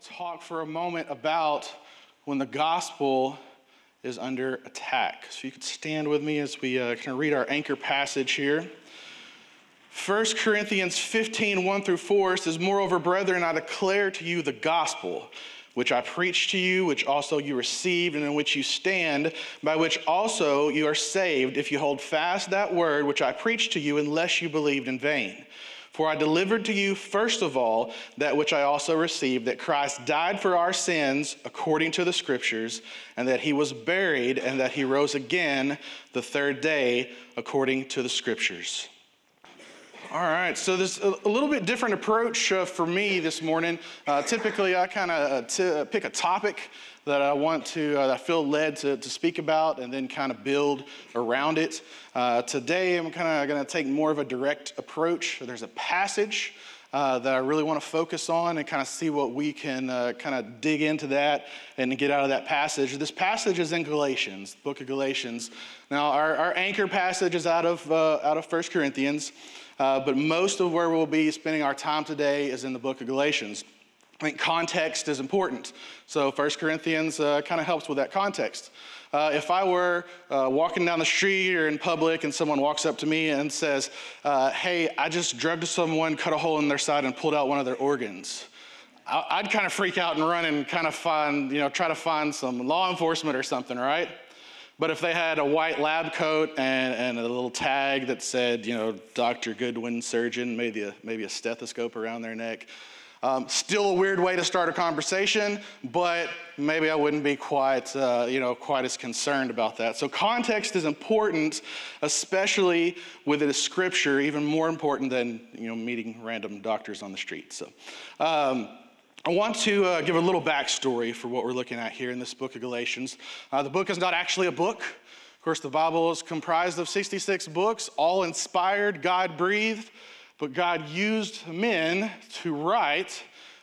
to talk for a moment about when the gospel is under attack. So you could stand with me as we uh, kind of read our anchor passage here. 1 Corinthians 15, 1 through 4 says, Moreover, brethren, I declare to you the gospel which I preached to you, which also you received, and in which you stand, by which also you are saved, if you hold fast that word which I preached to you, unless you believed in vain. For I delivered to you first of all that which I also received, that Christ died for our sins according to the Scriptures, and that he was buried, and that he rose again the third day according to the Scriptures. All right, so there's a, little bit different approach uh, for me this morning. Uh, typically, I kind of uh, t- uh, pick a topic that I want to, uh, I feel led to, to speak about, and then kind of build around it. Uh, today, I'm kind of going to take more of a direct approach. There's a passage uh, that I really want to focus on and kind of see what we can uh, kind of dig into that and get out of that passage. This passage is in Galatians, book of Galatians. Now, our, our anchor passage is out of, uh, out of 1 Corinthians. Uh, but most of where we'll be spending our time today is in the book of Galatians. I think context is important. So 1 Corinthians uh, kind of helps with that context. Uh, if I were uh, walking down the street or in public and someone walks up to me and says, uh, Hey, I just drugged someone, cut a hole in their side, and pulled out one of their organs, I'd kind of freak out and run and kind of find, you know, try to find some law enforcement or something, right? But if they had a white lab coat and, and a little tag that said, you know, Dr. Goodwin, surgeon, maybe a, maybe a stethoscope around their neck, um, still a weird way to start a conversation, but maybe I wouldn't be quite, uh, you know, quite as concerned about that. So context is important, especially with a scripture, even more important than, you know, meeting random doctors on the street. So, um, I want to uh, give a little backstory for what we're looking at here in this book of Galatians. Uh, the book is not actually a book. Of course, the Bible is comprised of 66 books, all inspired, God breathed, but God used men to write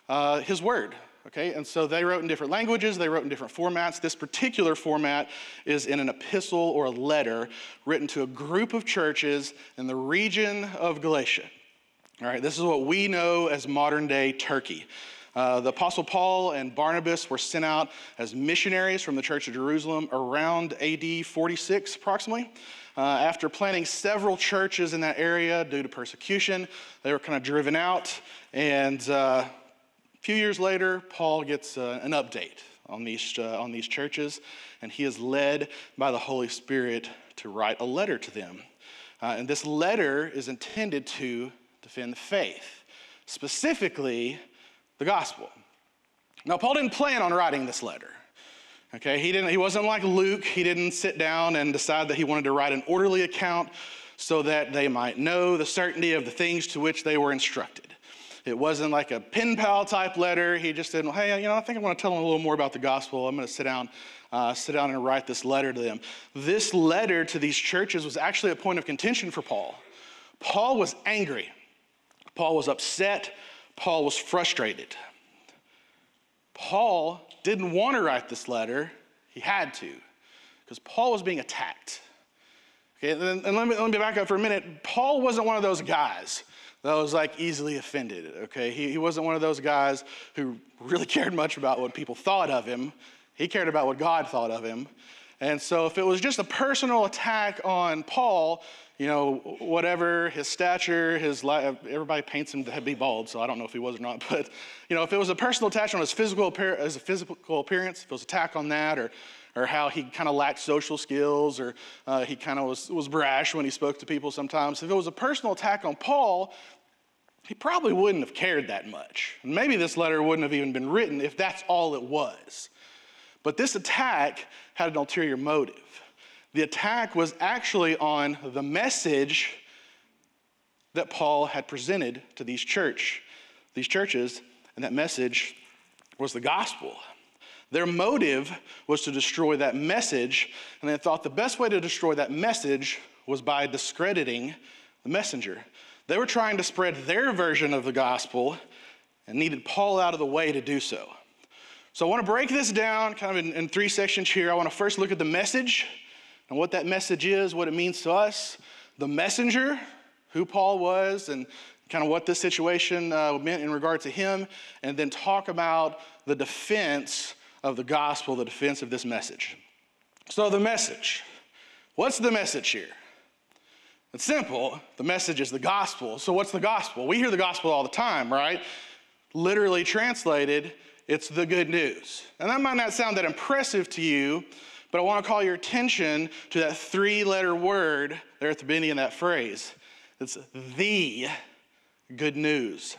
uh, His Word. Okay, and so they wrote in different languages, they wrote in different formats. This particular format is in an epistle or a letter written to a group of churches in the region of Galatia. All right, this is what we know as modern day Turkey. Uh, the Apostle Paul and Barnabas were sent out as missionaries from the Church of Jerusalem around AD 46, approximately. Uh, after planting several churches in that area due to persecution, they were kind of driven out. And uh, a few years later, Paul gets uh, an update on these, uh, on these churches, and he is led by the Holy Spirit to write a letter to them. Uh, and this letter is intended to defend the faith, specifically the gospel. Now, Paul didn't plan on writing this letter. Okay, he, didn't, he wasn't like Luke. He didn't sit down and decide that he wanted to write an orderly account so that they might know the certainty of the things to which they were instructed. It wasn't like a pen pal type letter. He just said, well, hey, you know, I think I want to tell them a little more about the gospel. I'm going to sit down, uh, sit down and write this letter to them. This letter to these churches was actually a point of contention for Paul. Paul was angry. Paul was upset Paul was frustrated. Paul didn't want to write this letter, he had to, because Paul was being attacked. Okay, and, and let, me, let me back up for a minute. Paul wasn't one of those guys that was like easily offended, okay? He, he wasn't one of those guys who really cared much about what people thought of him. He cared about what God thought of him. And so if it was just a personal attack on Paul, you know, whatever his stature, his life, everybody paints him to be bald, so I don't know if he was or not. But you know, if it was a personal attack on his physical physical appearance, if it was attack on that, or or how he kind of lacked social skills, or uh, he kind of was was brash when he spoke to people sometimes. If it was a personal attack on Paul, he probably wouldn't have cared that much. Maybe this letter wouldn't have even been written if that's all it was. But this attack had an ulterior motive. The attack was actually on the message that Paul had presented to these church, these churches, and that message was the gospel. Their motive was to destroy that message, and they thought the best way to destroy that message was by discrediting the messenger. They were trying to spread their version of the gospel and needed Paul out of the way to do so. So I want to break this down kind of in, in three sections here. I want to first look at the message and what that message is, what it means to us, the messenger, who Paul was, and kind of what this situation uh, meant in regard to him, and then talk about the defense of the gospel, the defense of this message. So, the message. What's the message here? It's simple. The message is the gospel. So, what's the gospel? We hear the gospel all the time, right? Literally translated, it's the good news. And that might not sound that impressive to you, but I want to call your attention to that three letter word there at the beginning of that phrase. It's the good news.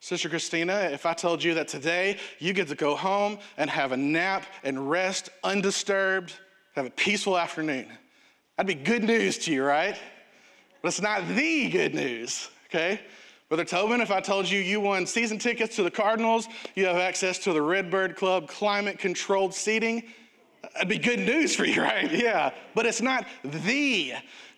Sister Christina, if I told you that today you get to go home and have a nap and rest undisturbed, have a peaceful afternoon, that'd be good news to you, right? But it's not the good news, okay? Brother Tobin, if I told you you won season tickets to the Cardinals, you have access to the Redbird Club climate controlled seating, that'd be good news for you, right? Yeah. But it's not the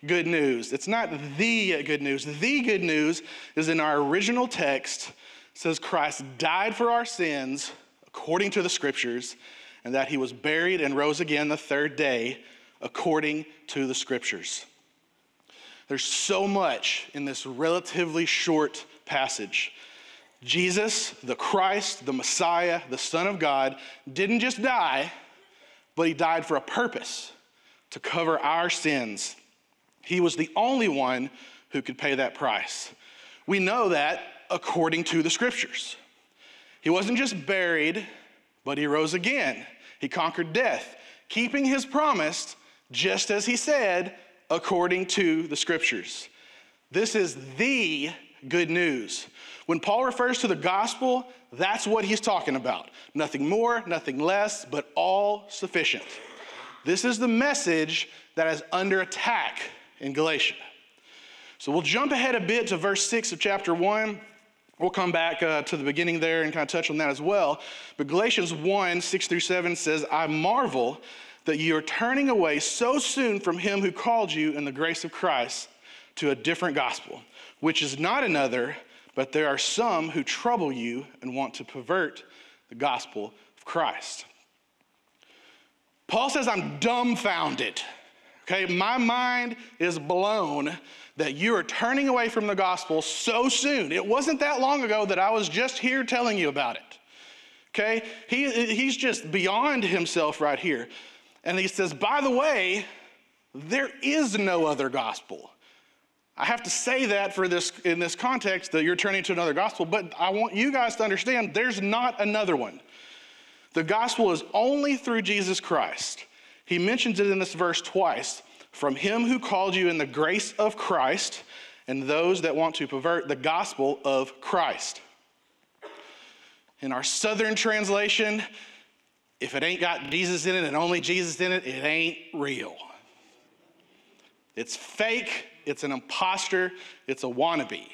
good news. It's not the good news. The good news is in our original text says Christ died for our sins according to the scriptures, and that he was buried and rose again the third day according to the scriptures. There's so much in this relatively short passage. Jesus, the Christ, the Messiah, the Son of God, didn't just die, but he died for a purpose to cover our sins. He was the only one who could pay that price. We know that according to the scriptures. He wasn't just buried, but he rose again. He conquered death, keeping his promise, just as he said, according to the scriptures. This is the good news. When Paul refers to the gospel, that's what he's talking about. Nothing more, nothing less, but all sufficient. This is the message that is under attack in Galatia. So we'll jump ahead a bit to verse 6 of chapter 1. We'll come back uh, to the beginning there and kind of touch on that as well. But Galatians 1 6 through 7 says, I marvel that you are turning away so soon from him who called you in the grace of Christ to a different gospel, which is not another, but there are some who trouble you and want to pervert the gospel of Christ. Paul says, I'm dumbfounded. Okay, my mind is blown that you are turning away from the gospel so soon. It wasn't that long ago that I was just here telling you about it. Okay? He, he's just beyond himself right here. And he says, by the way, there is no other gospel. I have to say that for this in this context that you're turning to another gospel, but I want you guys to understand there's not another one. The gospel is only through Jesus Christ. He mentions it in this verse twice from him who called you in the grace of Christ and those that want to pervert the gospel of Christ. In our southern translation, if it ain't got Jesus in it and only Jesus in it, it ain't real. It's fake, it's an impostor, it's a wannabe.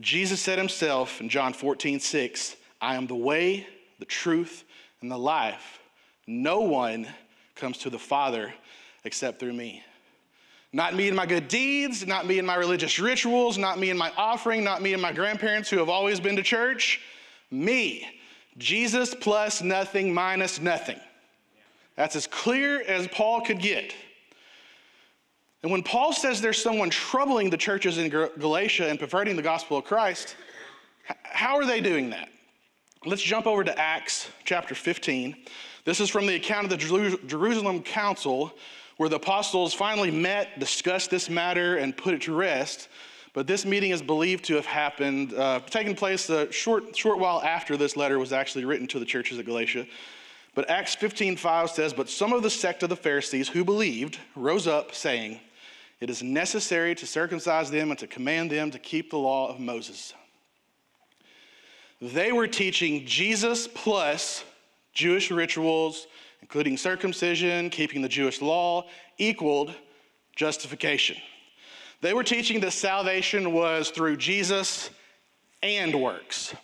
Jesus said himself in John 14, 6, I am the way, the truth, and the life. No one comes to the Father except through me. Not me and my good deeds, not me and my religious rituals, not me and my offering, not me and my grandparents who have always been to church. Me. Jesus plus nothing minus nothing. That's as clear as Paul could get. And when Paul says there's someone troubling the churches in Galatia and perverting the gospel of Christ, how are they doing that? Let's jump over to Acts chapter 15. This is from the account of the Jerusalem Council, where the apostles finally met, discussed this matter, and put it to rest. But this meeting is believed to have happened, uh, taken place a short, short while after this letter was actually written to the churches at Galatia. But Acts 15:5 says, "But some of the sect of the Pharisees who believed rose up, saying, It is necessary to circumcise them and to command them to keep the law of Moses." They were teaching Jesus plus Jewish rituals, including circumcision, keeping the Jewish law, equaled justification. They were teaching that salvation was through Jesus and works.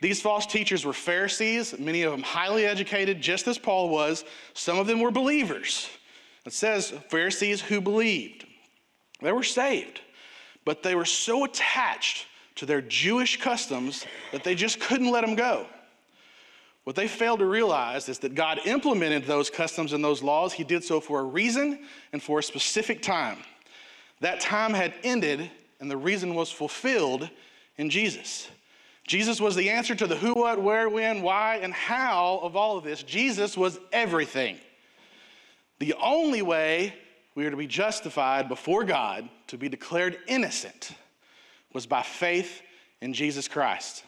These false teachers were Pharisees, many of them highly educated, just as Paul was. Some of them were believers. It says Pharisees who believed. They were saved, but they were so attached to their Jewish customs that they just couldn't let them go. What they failed to realize is that God implemented those customs and those laws. He did so for a reason and for a specific time. That time had ended and the reason was fulfilled in Jesus. Jesus was the answer to the who, what, where, when, why, and how of all of this. Jesus was everything. The only way we are to be justified before God, to be declared innocent, was by faith in Jesus Christ.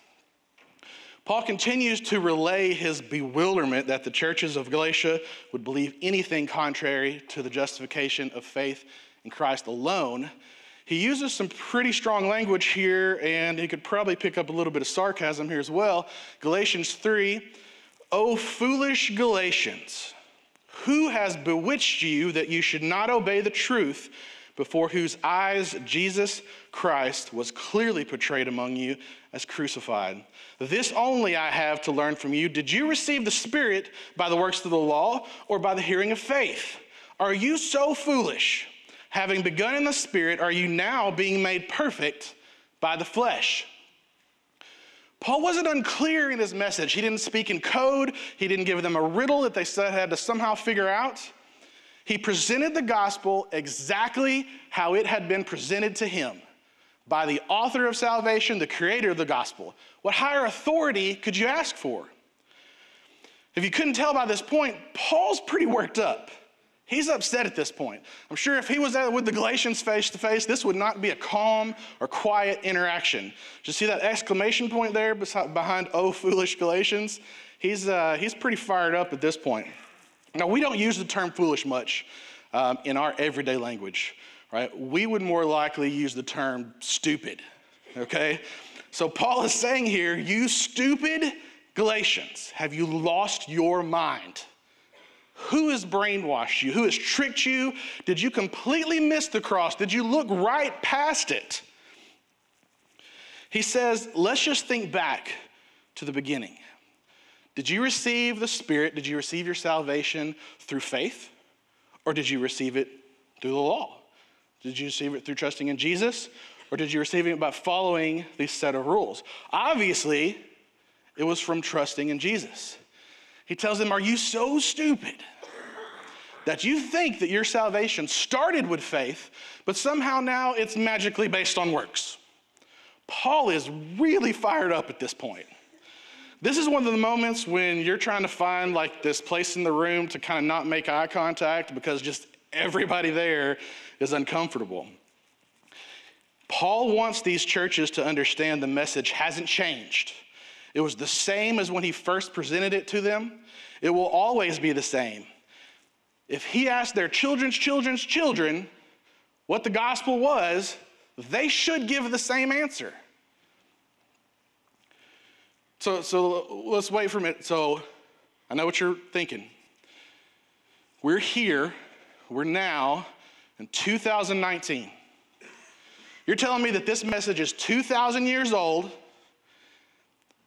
Paul continues to relay his bewilderment that the churches of Galatia would believe anything contrary to the justification of faith in Christ alone. He uses some pretty strong language here, and he could probably pick up a little bit of sarcasm here as well. Galatians 3 O foolish Galatians, who has bewitched you that you should not obey the truth? before whose eyes Jesus Christ was clearly portrayed among you as crucified. This only I have to learn from you. Did you receive the Spirit by the works of the law or by the hearing of faith? Are you so foolish? Having begun in the Spirit, are you now being made perfect by the flesh? Paul wasn't unclear in his message. He didn't speak in code, he didn't give them a riddle that they had to somehow figure out. He presented the gospel exactly how it had been presented to him by the author of salvation, the creator of the gospel. What higher authority could you ask for? If you couldn't tell by this point, Paul's pretty worked up. He's upset at this point. I'm sure if he was with the Galatians face to face, this would not be a calm or quiet interaction. Just see that exclamation point there behind, oh, foolish Galatians? He's, uh, he's pretty fired up at this point. Now, we don't use the term foolish much um, in our everyday language, right? We would more likely use the term stupid, okay? So, Paul is saying here, you stupid Galatians, have you lost your mind? Who has brainwashed you? Who has tricked you? Did you completely miss the cross? Did you look right past it? He says, let's just think back to the beginning. Did you receive the Spirit? Did you receive your salvation through faith? Or did you receive it through the law? Did you receive it through trusting in Jesus? Or did you receive it by following these set of rules? Obviously, it was from trusting in Jesus. He tells them, Are you so stupid that you think that your salvation started with faith, but somehow now it's magically based on works? Paul is really fired up at this point. This is one of the moments when you're trying to find like this place in the room to kind of not make eye contact because just everybody there is uncomfortable. Paul wants these churches to understand the message hasn't changed. It was the same as when he first presented it to them. It will always be the same. If he asked their children's children's children what the gospel was, they should give the same answer. So, so let's wait for a minute. So I know what you're thinking. We're here, we're now in 2019. You're telling me that this message is 2,000 years old,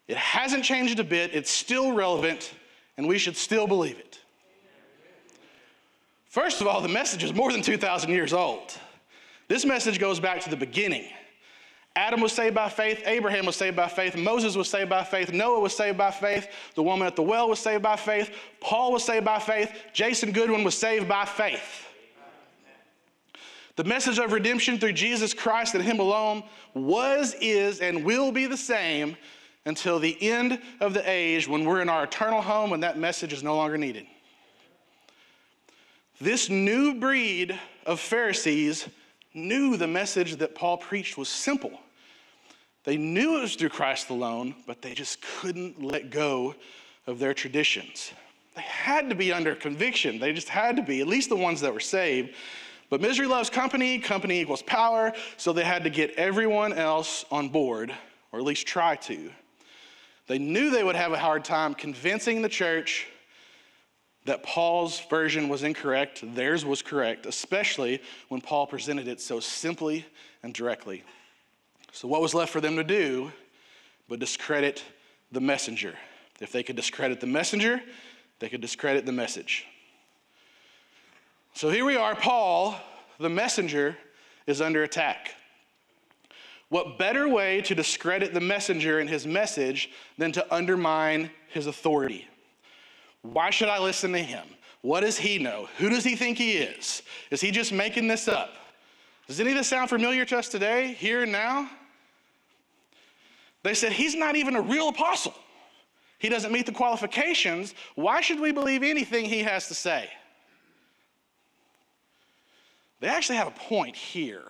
it hasn't changed a bit, it's still relevant, and we should still believe it. First of all, the message is more than 2,000 years old. This message goes back to the beginning. Adam was saved by faith, Abraham was saved by faith, Moses was saved by faith, Noah was saved by faith, the woman at the well was saved by faith, Paul was saved by faith, Jason Goodwin was saved by faith. The message of redemption through Jesus Christ and Him alone was, is, and will be the same until the end of the age when we're in our eternal home and that message is no longer needed. This new breed of Pharisees knew the message that Paul preached was simple. They knew it was through Christ alone, but they just couldn't let go of their traditions. They had to be under conviction. They just had to be, at least the ones that were saved. But misery loves company, company equals power, so they had to get everyone else on board, or at least try to. They knew they would have a hard time convincing the church that Paul's version was incorrect, theirs was correct, especially when Paul presented it so simply and directly. So, what was left for them to do but discredit the messenger? If they could discredit the messenger, they could discredit the message. So, here we are, Paul, the messenger, is under attack. What better way to discredit the messenger and his message than to undermine his authority? Why should I listen to him? What does he know? Who does he think he is? Is he just making this up? Does any of this sound familiar to us today, here and now? They said, He's not even a real apostle. He doesn't meet the qualifications. Why should we believe anything he has to say? They actually have a point here.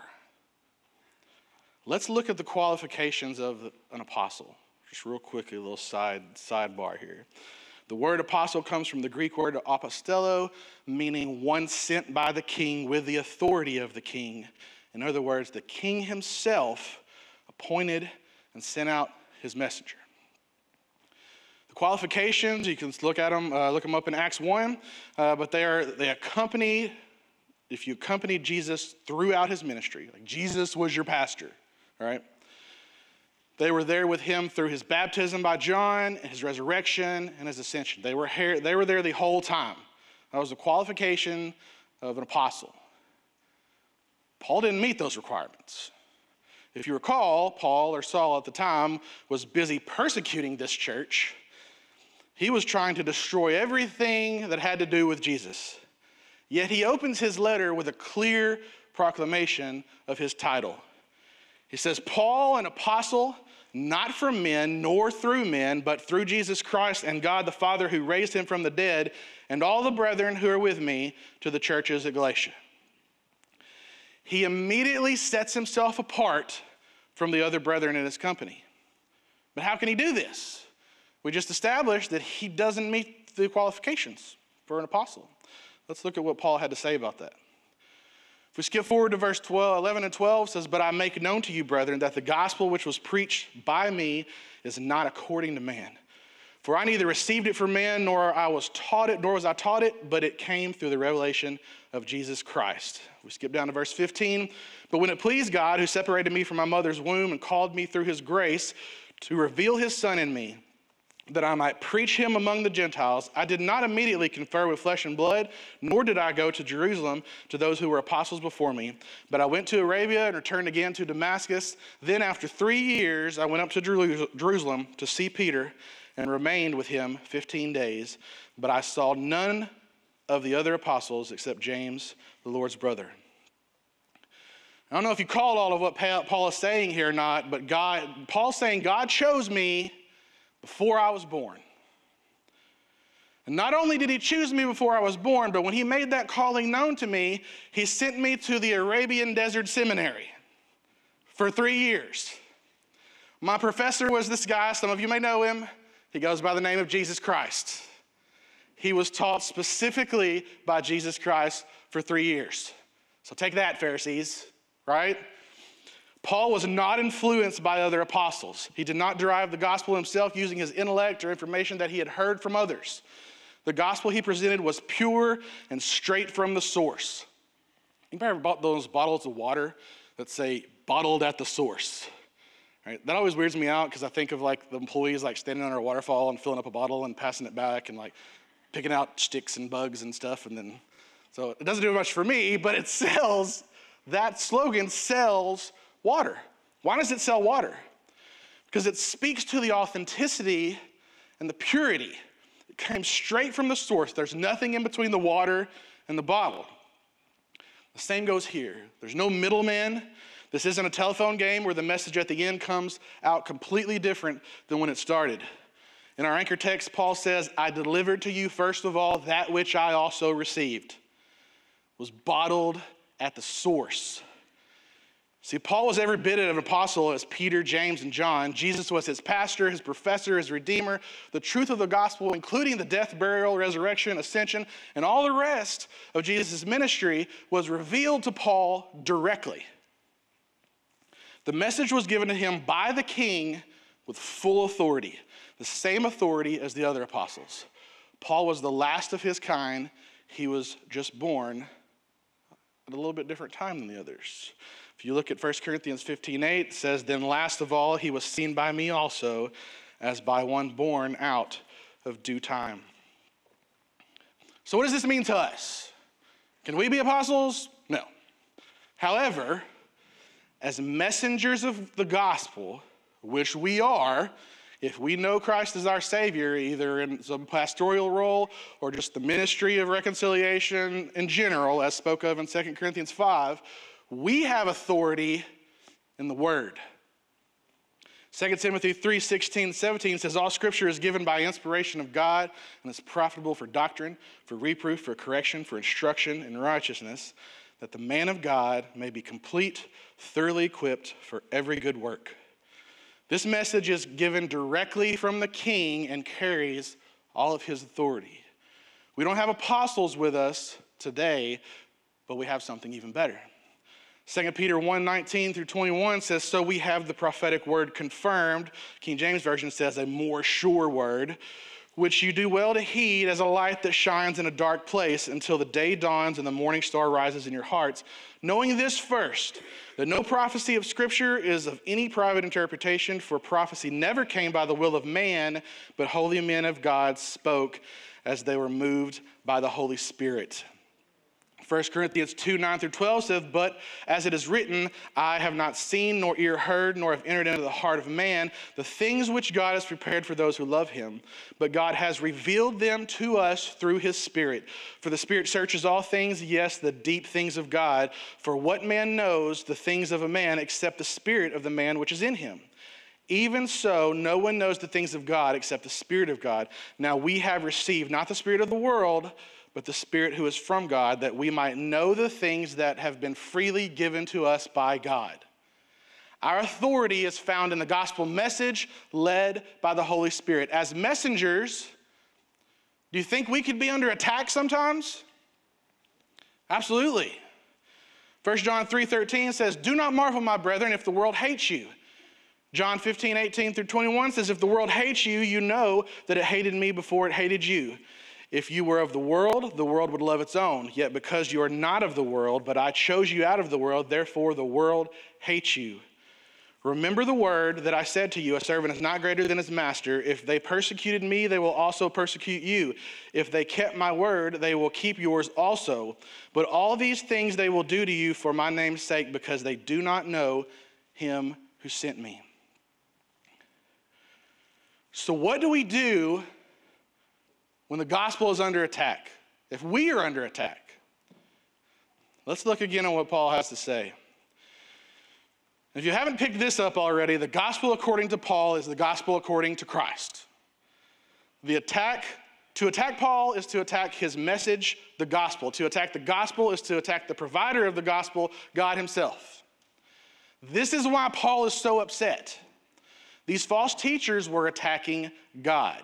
Let's look at the qualifications of an apostle. Just real quickly, a little side sidebar here. The word apostle comes from the Greek word apostello, meaning one sent by the king with the authority of the king. In other words, the king himself appointed and sent out his messenger. The qualifications, you can look at them, uh, look them up in Acts 1, uh, but they, are, they accompany, if you accompany Jesus throughout his ministry, like Jesus was your pastor, all right? They were there with him through his baptism by John, and his resurrection, and his ascension. They were, here, they were there the whole time. That was the qualification of an apostle. Paul didn't meet those requirements. If you recall, Paul or Saul at the time was busy persecuting this church. He was trying to destroy everything that had to do with Jesus. Yet he opens his letter with a clear proclamation of his title. He says, Paul, an apostle not from men, nor through men, but through Jesus Christ and God the Father who raised him from the dead, and all the brethren who are with me to the churches at Galatia. He immediately sets himself apart from the other brethren in his company. But how can he do this? We just established that he doesn't meet the qualifications for an apostle. Let's look at what Paul had to say about that. We skip forward to verse 12, 11 and 12 says, But I make known to you, brethren, that the gospel which was preached by me is not according to man. For I neither received it from man, nor I was taught it, nor was I taught it, but it came through the revelation of Jesus Christ. We skip down to verse 15. But when it pleased God, who separated me from my mother's womb and called me through his grace to reveal his son in me, that I might preach him among the Gentiles, I did not immediately confer with flesh and blood, nor did I go to Jerusalem to those who were apostles before me. But I went to Arabia and returned again to Damascus. Then, after three years, I went up to Jerusalem to see Peter and remained with him 15 days. But I saw none of the other apostles except James, the Lord's brother. I don't know if you call all of what Paul is saying here or not, but God, Paul's saying, God chose me before I was born. And not only did he choose me before I was born, but when he made that calling known to me, he sent me to the Arabian Desert Seminary for three years. My professor was this guy, some of you may know him. He goes by the name of Jesus Christ. He was taught specifically by Jesus Christ for three years. So take that, Pharisees, right? Paul was not influenced by other apostles. He did not derive the gospel himself using his intellect or information that he had heard from others. The gospel he presented was pure and straight from the source. Anybody ever bought those bottles of water that say bottled at the source? Right? That always weirds me out because I think of like the employees like standing under a waterfall and filling up a bottle and passing it back and like picking out sticks and bugs and stuff and then so it doesn't do much for me, but it sells that slogan sells water. Why does it sell water? Because it speaks to the authenticity and the purity. It came straight from the source. There's nothing in between the water and the bottle. The same goes here. There's no middleman. This isn't a telephone game where the message at the end comes out completely different than when it started. In our anchor text, Paul says, I delivered to you first of all that which I also received, was bottled at the source. See, Paul was every bit of an apostle as Peter, James, and John. Jesus was his pastor, his professor, his redeemer. The truth of the gospel, including the death, burial, resurrection, ascension, and all the rest of Jesus' ministry, was revealed to Paul directly. The message was given to him by the king with full authority, the same authority as the other apostles. Paul was the last of his kind. He was just born at a little bit different time than the others. If you look at 1 Corinthians 15 8, it says, Then last of all, he was seen by me also, as by one born out of due time. So, what does this mean to us? Can we be apostles? No. However, as messengers of the gospel, which we are, if we know Christ as our Savior, either in some pastoral role or just the ministry of reconciliation in general, as spoke of in 2 Corinthians 5, We have authority in the Word. 2 Timothy 3 16, 17 says, All scripture is given by inspiration of God and is profitable for doctrine, for reproof, for correction, for instruction in righteousness, that the man of God may be complete, thoroughly equipped for every good work. This message is given directly from the king and carries all of his authority. We don't have apostles with us today, but we have something even better. 2 Peter 1 19 through 21 says, So we have the prophetic word confirmed. King James Version says, a more sure word, which you do well to heed as a light that shines in a dark place until the day dawns and the morning star rises in your hearts. Knowing this first, that no prophecy of Scripture is of any private interpretation, for prophecy never came by the will of man, but holy men of God spoke as they were moved by the Holy Spirit. 1 Corinthians 2 9 through 12 says, But as it is written, Eye have not seen, nor ear heard, nor have entered into the heart of man the things which God has prepared for those who love him. But God has revealed them to us through his Spirit. For the Spirit searches all things, yes, the deep things of God. For what man knows the things of a man except the Spirit of the man which is in him? Even so, no one knows the things of God except the Spirit of God. Now we have received not the Spirit of the world but the Spirit who is from God, that we might know the things that have been freely given to us by God. Our authority is found in the gospel message led by the Holy Spirit. As messengers, do you think we could be under attack sometimes? Absolutely. 1 John 3:13 says, "Do not marvel, my brethren, if the world hates you." John 15, 18 through 21 says, If the world hates you, you know that it hated me before it hated you. If you were of the world, the world would love its own. Yet because you are not of the world, but I chose you out of the world, therefore the world hates you. Remember the word that I said to you a servant is not greater than his master. If they persecuted me, they will also persecute you. If they kept my word, they will keep yours also. But all these things they will do to you for my name's sake, because they do not know him who sent me. So, what do we do when the gospel is under attack, if we are under attack, let's look again at what Paul has to say. If you haven't picked this up already, the gospel according to Paul is the gospel according to Christ. The attack, to attack Paul is to attack his message, the gospel. To attack the gospel is to attack the provider of the gospel, God himself. This is why Paul is so upset. These false teachers were attacking God.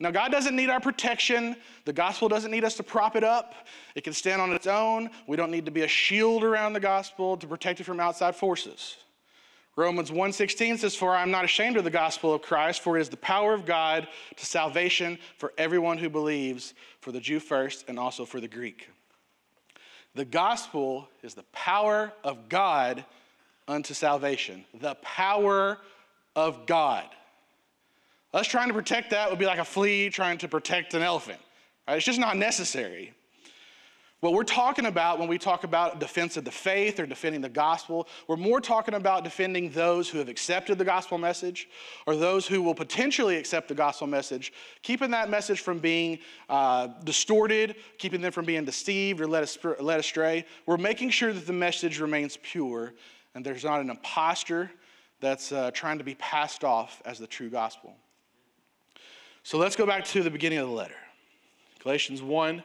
Now, God doesn't need our protection. The gospel doesn't need us to prop it up. It can stand on its own. We don't need to be a shield around the gospel to protect it from outside forces. Romans 1:16 says, "For I am not ashamed of the gospel of Christ, for it is the power of God to salvation for everyone who believes, for the Jew first and also for the Greek." The gospel is the power of God unto salvation. The power of God. Us trying to protect that would be like a flea trying to protect an elephant. Right? It's just not necessary. What we're talking about when we talk about defense of the faith or defending the gospel, we're more talking about defending those who have accepted the gospel message or those who will potentially accept the gospel message, keeping that message from being uh, distorted, keeping them from being deceived or led, astray. We're making sure that the message remains pure and there's not an impostor that's uh, trying to be passed off as the true gospel. So let's go back to the beginning of the letter. Galatians 1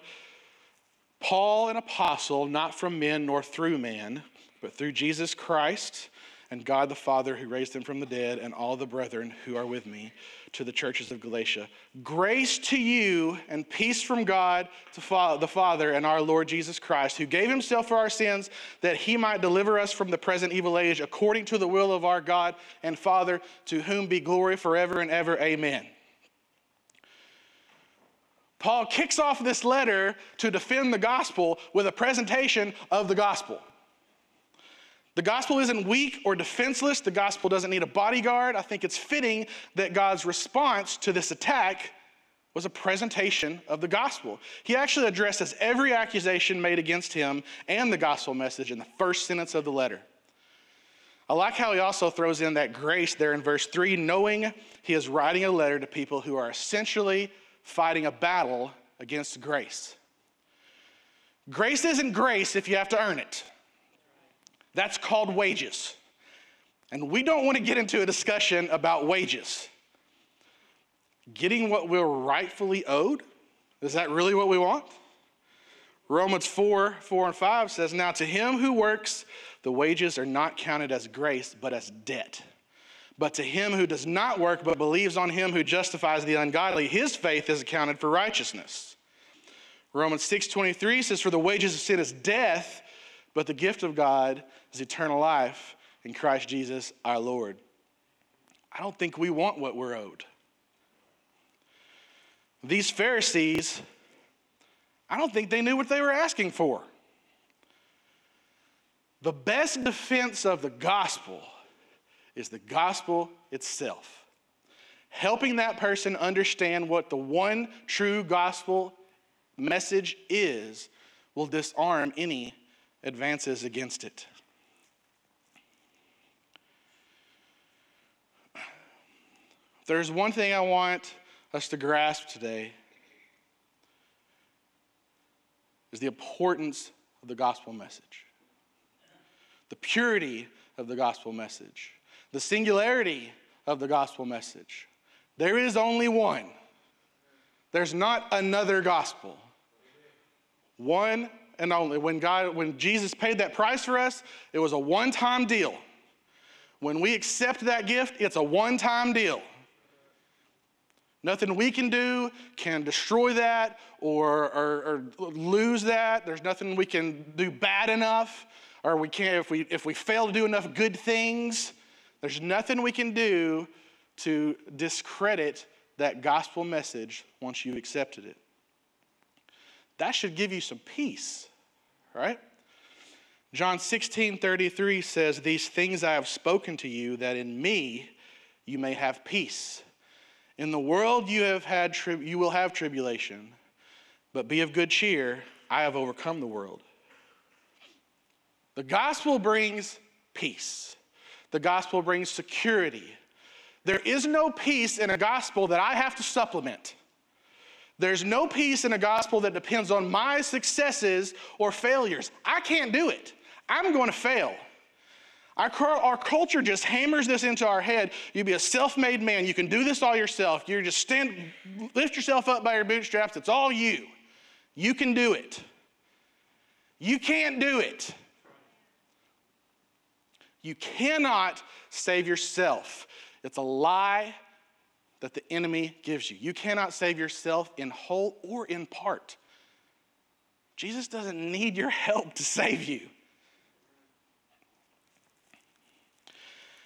Paul, an apostle, not from men nor through man, but through Jesus Christ and God the Father who raised him from the dead, and all the brethren who are with me, to the churches of Galatia. Grace to you and peace from God the Father and our Lord Jesus Christ, who gave himself for our sins that he might deliver us from the present evil age, according to the will of our God and Father, to whom be glory forever and ever. Amen. Paul kicks off this letter to defend the gospel with a presentation of the gospel. The gospel isn't weak or defenseless. The gospel doesn't need a bodyguard. I think it's fitting that God's response to this attack was a presentation of the gospel. He actually addresses every accusation made against him and the gospel message in the first sentence of the letter. I like how he also throws in that grace there in verse 3, knowing he is writing a letter to people who are essentially fighting a battle against grace. Grace isn't grace if you have to earn it. That's called wages. And we don't want to get into a discussion about wages. Getting what we're rightfully owed, is that really what we want? Romans 4 4 and 5 says, Now to him who works, the wages are not counted as grace, but as debt. But to him who does not work, but believes on him who justifies the ungodly, his faith is accounted for righteousness. Romans 6:23 says, For the wages of sin is death, but the gift of God is eternal life in Christ Jesus our Lord. I don't think we want what we're owed. These Pharisees, I don't think they knew what they were asking for. The best defense of the gospel is the gospel itself. Helping that person understand what the one true gospel message is will disarm any advances against it. There's one thing I want us to grasp today is the importance of the gospel message. The purity of the gospel message. The singularity of the gospel message. There is only one. There's not another gospel. One and only. When God, when Jesus paid that price for us, it was a one-time deal. When we accept that gift, it's a one-time deal. Nothing we can do can destroy that or, or, or, lose that. There's nothing we can do bad enough, or we can't if we if we fail to do enough good things. There's nothing we can do to discredit that gospel message once you've accepted it. That should give you some peace, right? John 16 33 says, These things I have spoken to you, that in me you may have peace. In the world you have had tri- you will have tribulation, but be of good cheer, I have overcome the world. The gospel brings peace. The gospel brings security. There is no peace in a gospel that I have to supplement. There's no peace in a gospel that depends on my successes or failures. I can't do it. I'm going to fail. Our, our culture just hammers this into our head. You be a self made man. You can do this all yourself. You just stand, lift yourself up by your bootstraps. It's all you. You can do it. You can't do it. You cannot save yourself. It's a lie that the enemy gives you. You cannot save yourself in whole or in part. Jesus doesn't need your help to save you.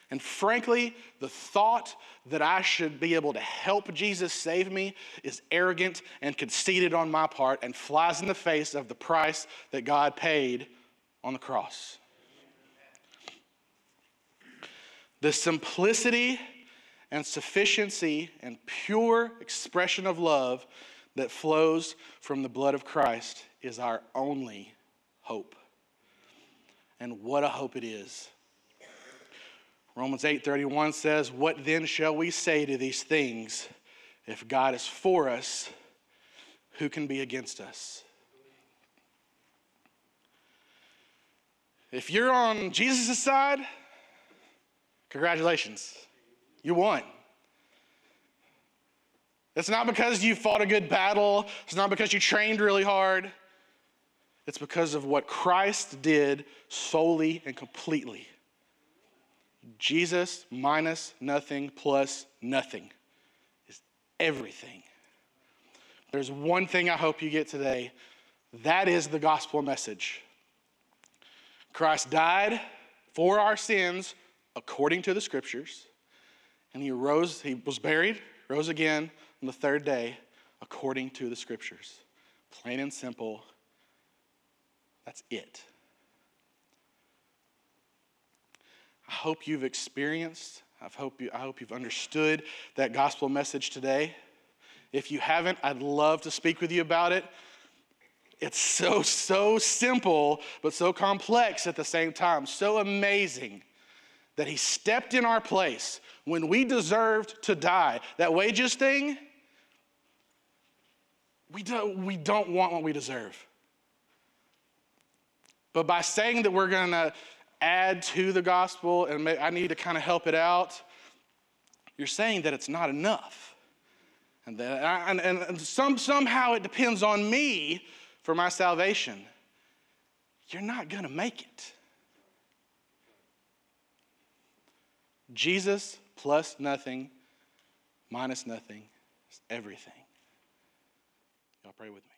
And frankly, the thought that I should be able to help Jesus save me is arrogant and conceited on my part and flies in the face of the price that God paid on the cross. The simplicity and sufficiency and pure expression of love that flows from the blood of Christ is our only hope. And what a hope it is. Romans 8:31 says, "What then shall we say to these things? If God is for us, who can be against us?" If you're on Jesus' side, congratulations. You won. It's not because you fought a good battle, it's not because you trained really hard. It's because of what Christ did solely and completely. Jesus minus nothing plus nothing is everything. There's one thing I hope you get today that is the gospel message. Christ died for our sins according to the scriptures, and he rose, he was buried, rose again on the third day according to the scriptures. Plain and simple. That's it. I hope you've experienced, I hope, you, I hope you've understood that gospel message today. If you haven't, I'd love to speak with you about it. It's so, so simple, but so complex at the same time, so amazing that He stepped in our place when we deserved to die. That wages thing, we don't, we don't want what we deserve. But by saying that we're going to add to the gospel and may, I need to kind of help it out, you're saying that it's not enough. And, that, and, and some, somehow it depends on me for my salvation. You're not going to make it. Jesus plus nothing minus nothing is everything. Y'all pray with me.